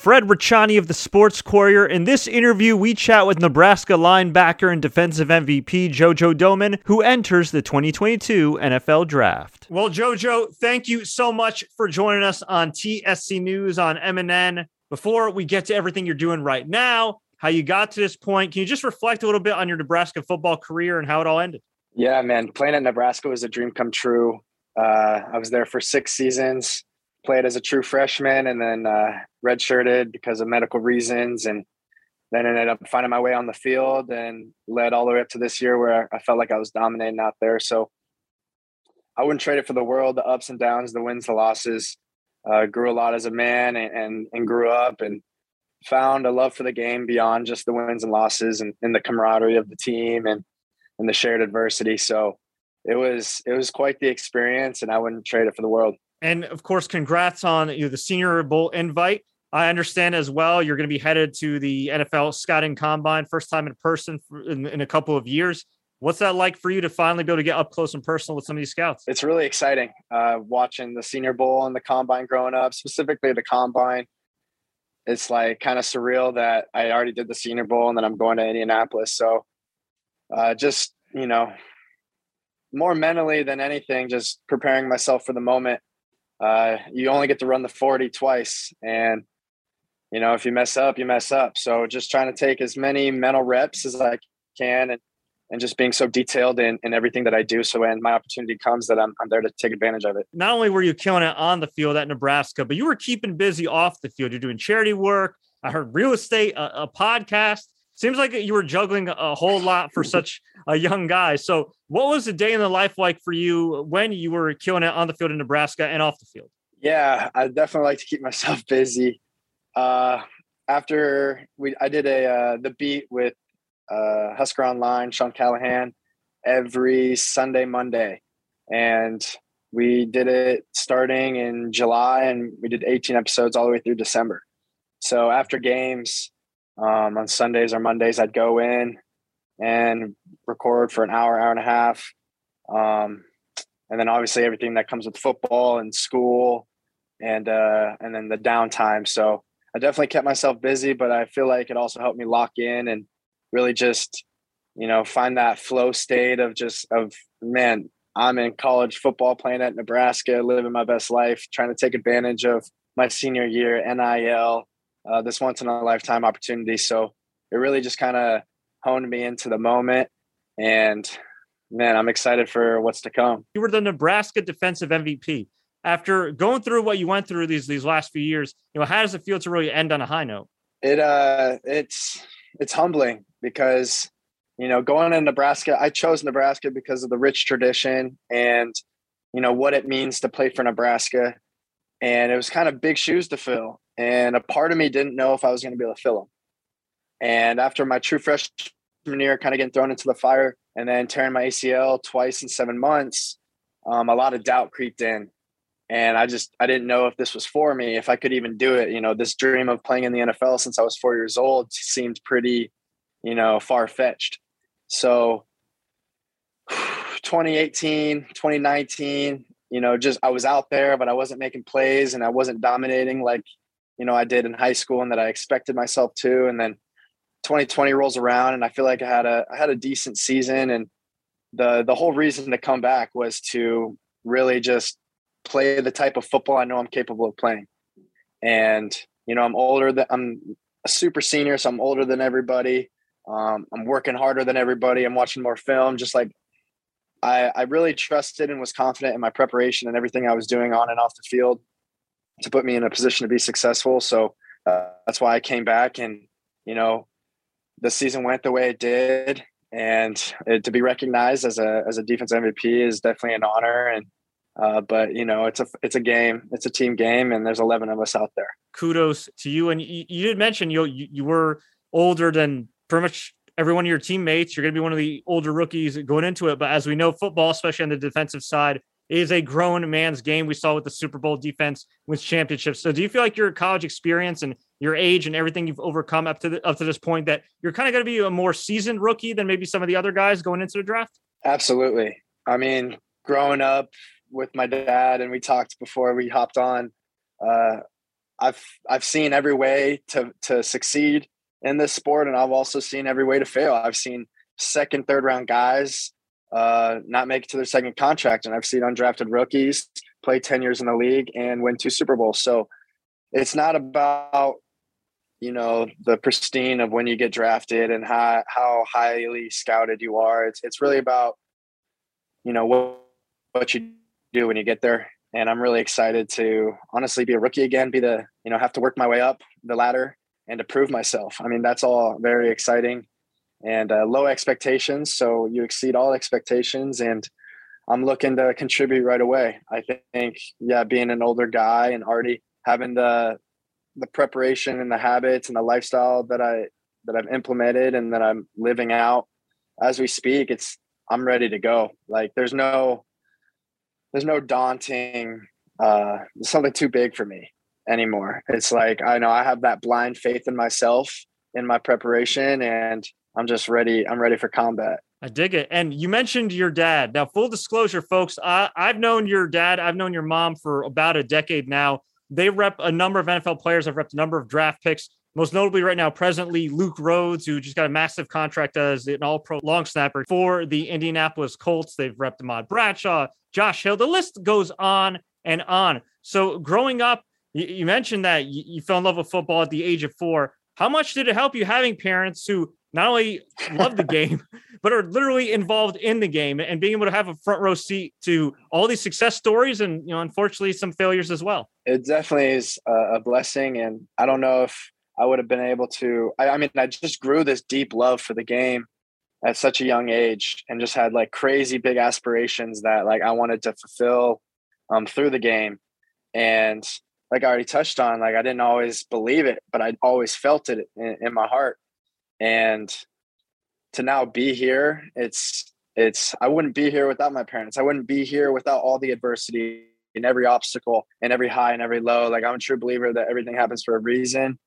Fred Ricciani of the Sports Courier. In this interview, we chat with Nebraska linebacker and defensive MVP JoJo Domann, who enters the 2022 NFL Draft. Well, JoJo, thank you so much for joining us on TSC News on MNN. Before we get to everything you're doing right now, how you got to this point, can you just reflect a little bit on your Nebraska football career and how it all ended? Yeah, man, playing at Nebraska was a dream come true. Uh, I was there for six seasons played as a true freshman and then uh, redshirted because of medical reasons and then ended up finding my way on the field and led all the way up to this year where I felt like I was dominating out there. So I wouldn't trade it for the world, the ups and downs, the wins, the losses. Uh, grew a lot as a man and, and, and grew up and found a love for the game beyond just the wins and losses and, and the camaraderie of the team and, and the shared adversity. So it was it was quite the experience and I wouldn't trade it for the world. And of course, congrats on you know, the Senior Bowl invite. I understand as well you're going to be headed to the NFL scouting combine, first time in person in, in, a couple of years. What's that like for you to finally be able to get up close and personal with some of these scouts? It's really exciting uh, watching the Senior Bowl and the combine growing up, specifically the combine. It's like kind of surreal that I already did the Senior Bowl and then I'm going to Indianapolis. So uh, just, you know, more mentally than anything, just preparing myself for the moment uh, you only get to run the 40 twice. And, you know, if you mess up, you mess up. So just trying to take as many mental reps as I can and, and just being so detailed in, in everything that I do. So when my opportunity comes that I'm, I'm there to take advantage of it. Not only were you killing it on the field at Nebraska, but you were keeping busy off the field. You're doing charity work. I heard real estate, a, a podcast seems like you were juggling a whole lot for such a young guy. So, what was the day in the life like for you when you were killing it on the field in Nebraska and off the field? Yeah, I definitely like to keep myself busy. Uh, after we, I did a uh, the beat with uh, Husker Online, Sean Callahan, every Sunday, Monday, and we did it starting in July, and we did 18 episodes all the way through December. So after games, um, on Sundays or Mondays, I'd go in and record for an hour, hour and a half. Um, and then obviously everything that comes with football and school and uh, and then the downtime. So I definitely kept myself busy, but I feel like it also helped me lock in and really just you know find that flow state of just of man i'm in college football playing at nebraska living my best life trying to take advantage of my senior year nil uh, this once in a lifetime opportunity. So it really just kind of honed me into the moment. And man, I'm excited for what's to come. You were the Nebraska defensive MVP. After going through what you went through these these last few years, you know, how does it feel to really end on a high note? It uh it's it's humbling because you know, going to Nebraska, I chose Nebraska because of the rich tradition and you know what it means to play for Nebraska. And it was kind of big shoes to fill and a part of me didn't know if I was going to be able to fill them. And after my true freshman year, kind of getting thrown into the fire, and then tearing my ACL twice in seven months, um, a lot of doubt creeped in, and I just I didn't know if this was for me, if I could even do it. You know, this dream of playing in the NFL since I was four years old seemed pretty, you know, far fetched. So 2018, 2019, you know, just I was out there, but I wasn't making plays and I wasn't dominating like you know I did in high school and that I expected myself to. And then 2020 rolls around, and I feel like I had a I had a decent season, and the the whole reason to come back was to really just play the type of football I know I'm capable of playing. And you know, I'm older than I'm a super senior, so I'm older than everybody. Um, I'm working harder than everybody. I'm watching more film. Just like I, I really trusted and was confident in my preparation and everything I was doing on and off the field to put me in a position to be successful. So uh, that's why I came back, and you know, the season went the way it did, and it, to be recognized as a as a defense MVP is definitely an honor. And uh, but you know, it's a it's a game, it's a team game, and there's 11 of us out there. Kudos to you, and you, you did mention you, you you were older than pretty much every one of your teammates. You're going to be one of the older rookies going into it, but as we know, football, especially on the defensive side, is a grown man's game. We saw with the Super Bowl defense wins championships. So do you feel like your college experience and your age and everything you've overcome up to the, up to this point that you're kind of going to be a more seasoned rookie than maybe some of the other guys going into the draft? Absolutely. I mean, growing up with my dad and we talked before we hopped on, uh, I've I've seen every way to to succeed in this sport, and I've also seen every way to fail. I've seen second, third round guys uh, not make it to their second contract, and I've seen undrafted rookies play ten years in the league and win two Super Bowls. So it's not about you know the pristine of when you get drafted and how how highly scouted you are. It's it's really about you know what what you do when you get there. And I'm really excited to honestly be a rookie again, be the you know have to work my way up the ladder and to prove myself. I mean that's all very exciting and uh, low expectations, so you exceed all expectations and. I'm looking to contribute right away. I think, yeah, being an older guy and already having the the preparation and the habits and the lifestyle that I that I've implemented and that I'm living out as we speak, it's I'm ready to go. Like there's no there's no daunting uh something too big for me anymore. It's like I know I have that blind faith in myself in my preparation and I'm just ready. I'm ready for combat. I dig it. And you mentioned your dad. Now, full disclosure, folks, I, I've known your dad, I've known your mom for about a decade now. They rep a number of NFL players. I've repped a number of draft picks. Most notably, right now, presently Luke Rhodes, who just got a massive contract as an All-Pro long snapper for the Indianapolis Colts. They've repped Ahmad Bradshaw, Josh Hill. The list goes on and on. So, growing up, you, you mentioned that you, you fell in love with football at the age of four. How much did it help you having parents who not only love the game, but are literally involved in the game and being able to have a front row seat to all these success stories and, you know, unfortunately some failures as well. It definitely is a blessing. And I don't know if I would have been able to, I, I mean, I just grew this deep love for the game at such a young age and just had like crazy big aspirations that like I wanted to fulfill um, through the game. And like I already touched on, like I didn't always believe it, but I always felt it in, in my heart and to now be here it's it's i wouldn't be here without my parents. I wouldn't be here without all the adversity and every obstacle and every high and every low. Like i'm a true believer that everything happens for a reason.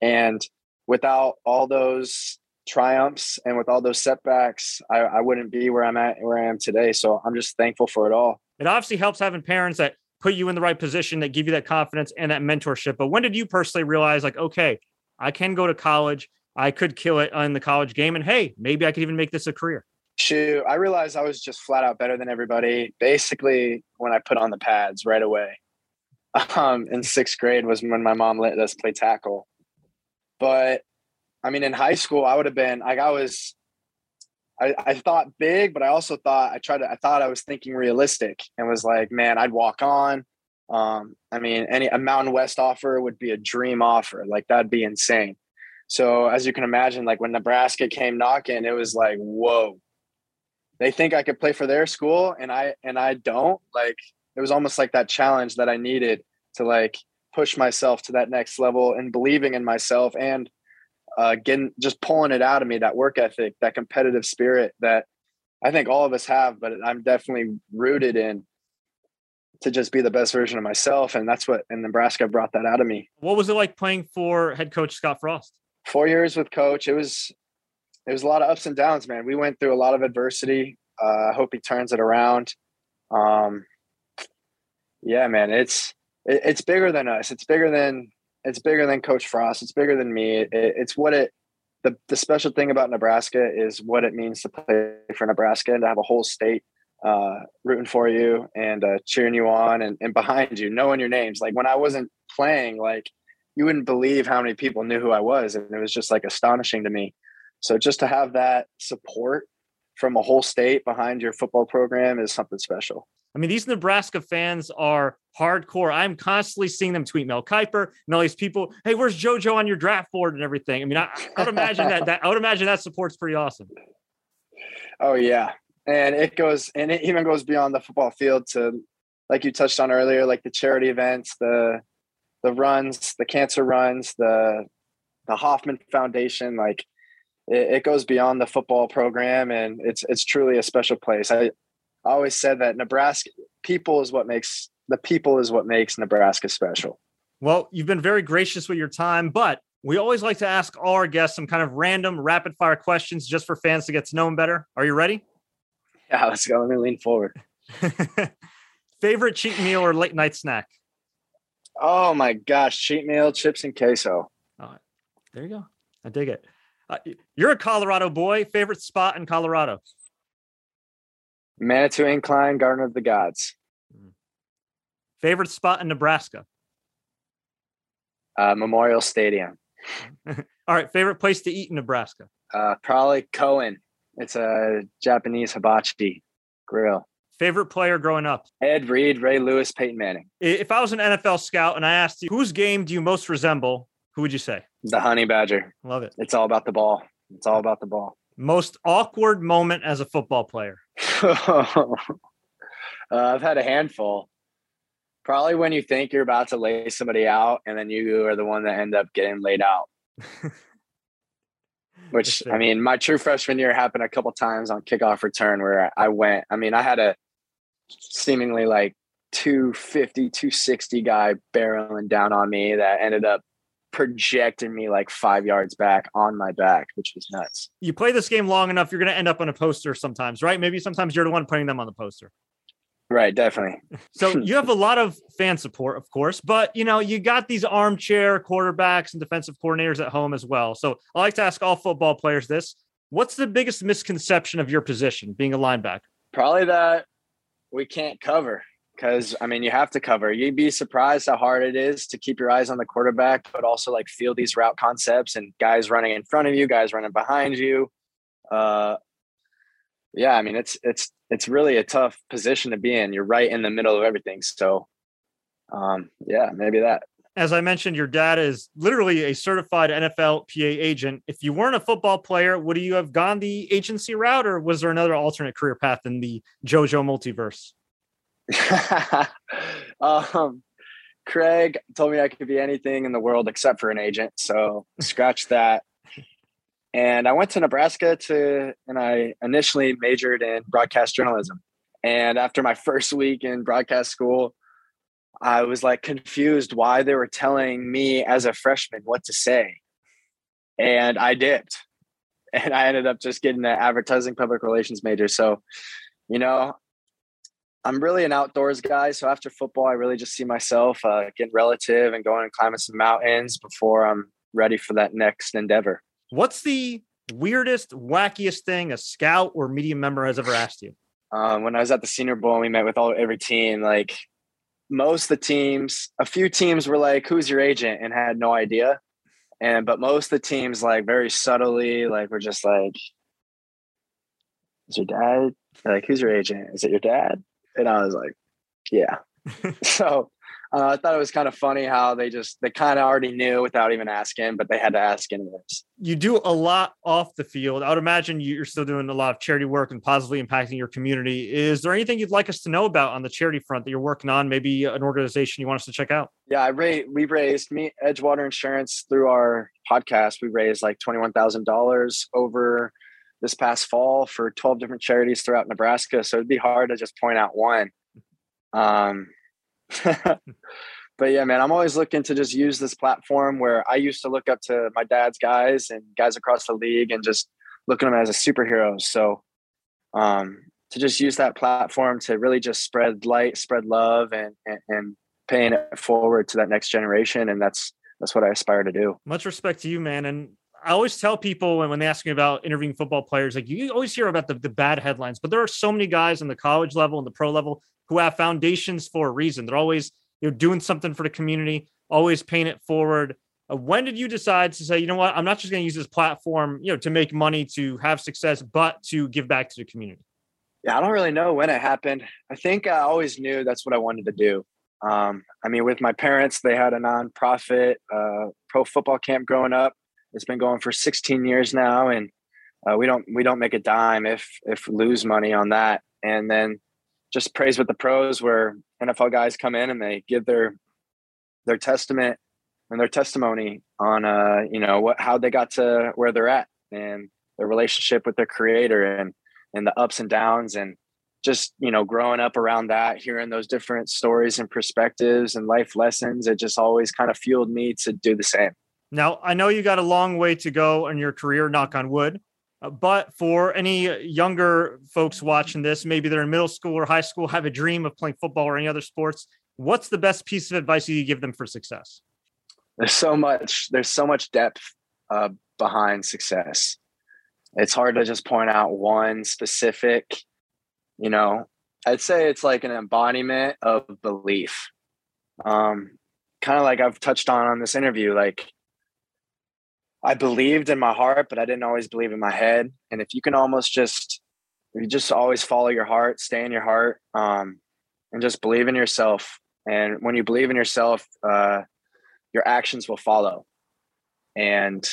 And without all those triumphs and with all those setbacks I, I wouldn't be where i'm at where i am today. So i'm just thankful for it all. It obviously helps having parents that put you in the right position that give you that confidence and that mentorship. But when did you personally realize like okay i can go to college I could kill it on the college game. And hey, maybe I could even make this a career. Shoot, I realized I was just flat out better than everybody. Basically, when I put on the pads right away. Um, in sixth grade was when my mom let us play tackle. But I mean, in high school, I would have been like I was. I, I thought big, but I also thought I tried to. I thought I was thinking realistic, and was like, man, I'd walk on. Um, I mean, any a Mountain West offer would be a dream offer. Like that'd be insane. So as you can imagine, like when Nebraska came knocking, it was like, whoa. They think I could play for their school and I and I don't. Like it was almost like that challenge that I needed to like push myself to that next level and believing in myself and uh, getting just pulling it out of me that work ethic, that competitive spirit that I think all of us have, but I'm definitely rooted in to just be the best version of myself. And that's what in Nebraska brought that out of me. What was it like playing for head coach Scott Frost? Four years with coach it was it was a lot of ups and downs man. We went through a lot of adversity. Uh, i hope he turns it around. Um yeah man it's it, it's bigger than us. It's bigger than it's bigger than coach frost. It's bigger than me. It, it's what it the, the special thing about nebraska is what it means to play for nebraska and to have a whole state uh, rooting for you and uh, cheering you on and, and behind you knowing your names. Like when i wasn't playing like you wouldn't believe how many people knew who I was. And it was just like astonishing to me. So just to have that support from a whole state behind your football program is something special. I mean, these Nebraska fans are hardcore. I'm constantly seeing them tweet Mel Kiper and all these people. Hey, where's JoJo on your draft board and everything? I mean, I, I would imagine that, that I would imagine that support's pretty awesome. Oh yeah, and it goes and it even goes beyond the football field to, like you touched on earlier, like the charity events, the the runs, the cancer runs, the the Hoffman Foundation, like it, it, goes beyond the football program, and it's it's truly a special place. I, I always said that Nebraska people is what makes the people is what makes Nebraska special. Well, you've been very gracious with your time, but we always like to ask all our guests some kind of random rapid fire questions just for fans to get to know them better. Are you ready? Yeah, let's go. Let me lean forward. Favorite cheat meal or late night snack? Oh my gosh, cheat meal, chips and queso. Oh, there you go. I dig it. Uh, you're a Colorado boy. Favorite spot in Colorado? Manitou Incline, Garden of the Gods. Favorite spot in Nebraska? Uh, Memorial Stadium. All right. Favorite place to eat in Nebraska? Uh, probably Cohen. It's a Japanese hibachi grill. Favorite player growing up? Ed Reed, Ray Lewis, Peyton Manning. If I was an NFL scout and I asked you whose game do you most resemble, who would you say? The Honey Badger. Love it. It's all about the ball. It's all about the ball. Most awkward moment as a football player? uh, I've had a handful. Probably when you think you're about to lay somebody out and then you are the one that end up getting laid out. Which I mean, my true freshman year happened a couple times on kickoff return where I went. I mean, I had a seemingly like 250, 260 guy barreling down on me that ended up projecting me like five yards back on my back, which was nuts. You play this game long enough, you're going to end up on a poster sometimes, right? Maybe sometimes you're the one putting them on the poster. Right, definitely. so you have a lot of fan support, of course, but you know, you got these armchair quarterbacks and defensive coordinators at home as well. So I like to ask all football players this. What's the biggest misconception of your position being a linebacker? Probably that we can't cover because I mean you have to cover. You'd be surprised how hard it is to keep your eyes on the quarterback, but also like feel these route concepts and guys running in front of you, guys running behind you. Uh, yeah, I mean it's it's it's really a tough position to be in. You're right in the middle of everything. So, um, yeah, maybe that. As I mentioned, your dad is literally a certified NFL PA agent. If you weren't a football player, would you have gone the agency route, or was there another alternate career path in the JoJo multiverse? um, Craig told me I could be anything in the world except for an agent. So scratch that. And I went to Nebraska to, and I initially majored in broadcast journalism. And after my first week in broadcast school, I was like confused why they were telling me as a freshman what to say. And I dipped. And I ended up just getting an advertising public relations major. So, you know, I'm really an outdoors guy. So after football, I really just see myself uh, getting relative and going and climbing some mountains before I'm ready for that next endeavor. What's the weirdest, wackiest thing a scout or media member has ever asked you? Um, when I was at the Senior Bowl, we met with all every team. Like most of the teams, a few teams were like, "Who's your agent?" and had no idea. And but most of the teams, like very subtly, like we're just like, "Is your dad?" like, "Who's your agent?" Is it your dad? And I was like, "Yeah." so uh, I thought it was kind of funny how they just they kind of already knew without even asking, but they had to ask anyways. You do a lot off the field. I would imagine you're still doing a lot of charity work and positively impacting your community. Is there anything you'd like us to know about on the charity front that you're working on? Maybe an organization you want us to check out? Yeah, I raised, we raised me Edgewater Insurance through our podcast. We raised like twenty one thousand dollars over this past fall for twelve different charities throughout Nebraska. So it'd be hard to just point out one. Um, but yeah, man, I'm always looking to just use this platform where I used to look up to my dad's guys and guys across the league and just look at them as a superhero. So um, to just use that platform to really just spread light, spread love, and, and, and paying it forward to that next generation, and that's that's what I aspire to do. Much respect to you, man, and I always tell people when, when they ask me about interviewing football players, like you always hear about the, the bad headlines, but there are so many guys in the college level and the pro level who have foundations for a reason. They're always you know doing something for the community, always paying it forward. Uh, when did you decide to say, you know what, I'm not just going to use this platform, you know, to make money, to have success, but to give back to the community? Yeah, I don't really know when it happened. I think I always knew that's what I wanted to do. Um, I mean, with my parents, they had a nonprofit uh, pro football camp growing up it's been going for 16 years now, and uh, we don't we don't make a dime if if lose money on that. And then just praise with the pros, where NFL guys come in and they give their their testament and their testimony on uh you know what how they got to where they're at and their relationship with their creator and and the ups and downs and just you know growing up around that hearing those different stories and perspectives and life lessons it just always kind of fueled me to do the same now, I know you got a long way to go in your career, knock on wood. Uh, but for any younger folks watching this, maybe they're in middle school or high school, have a dream of playing football or any other sports. what's the best piece of advice you give them for success? There's so much. There's so much depth uh, behind success. It's hard to just point out one specific. You know, I'd say it's like an embodiment of belief. Um, kind of like I've touched on on this interview. Like I believed in my heart, but I didn't always believe in my head. And if you can almost just, you just always follow your heart, stay in your heart, um, and just believe in yourself. And when you believe in yourself, uh, your actions will follow. And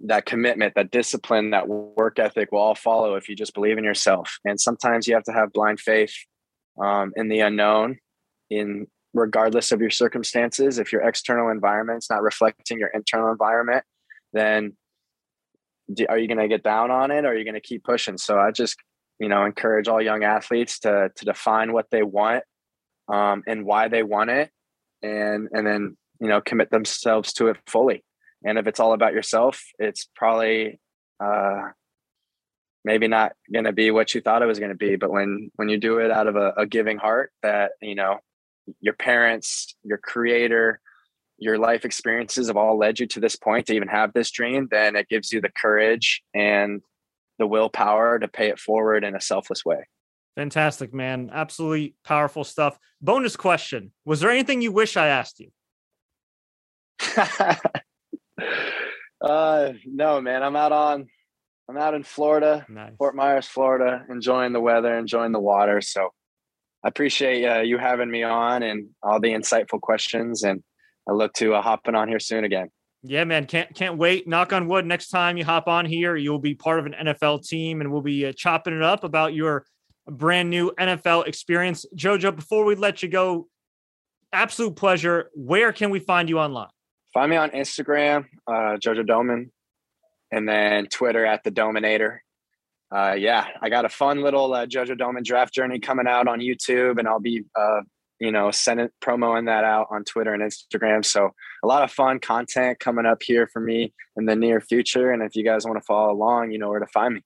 that commitment, that discipline, that work ethic will all follow if you just believe in yourself. And sometimes you have to have blind faith um, in the unknown, in regardless of your circumstances. If your external environment's not reflecting your internal environment, then do, are you going to get down on it or are you going to keep pushing? So I just, you know, encourage all young athletes to, to define what they want um, and why they want it. And, and then, you know, commit themselves to it fully. And if it's all about yourself, it's probably, uh, maybe not going to be what you thought it was going to be but when when you do it out of a, a, giving heart that you know your parents, your creator, your life experiences have all led you to this point to even have this dream, then it gives you the courage and the willpower to pay it forward in a selfless way. Fantastic, man. Absolutely powerful stuff. Bonus question Was there anything you wish I asked you? uh, no, man. I'm out on, I'm out in Florida, nice. Fort Myers, Florida, enjoying the weather, enjoying the water. So I appreciate uh, you having me on and all the insightful questions. And I look to uh, hopping on here soon again. Yeah, man, can't can't wait. Knock on wood. Next time you hop on here, you'll be part of an NFL team, and we'll be uh, chopping it up about your brand new NFL experience. Jojo, before we let you go, absolute pleasure. Where can we find you online? Find me on Instagram, uh, Jojo Domann, and then Twitter at the Dominator uh, yeah, I got a fun little uh, Jojo Domann draft journey coming out on YouTube, and I'll be, uh, you know, sending promoing that out on Twitter and Instagram. So a lot of fun content coming up here for me in the near future. And if you guys want to follow along, you know where to find me.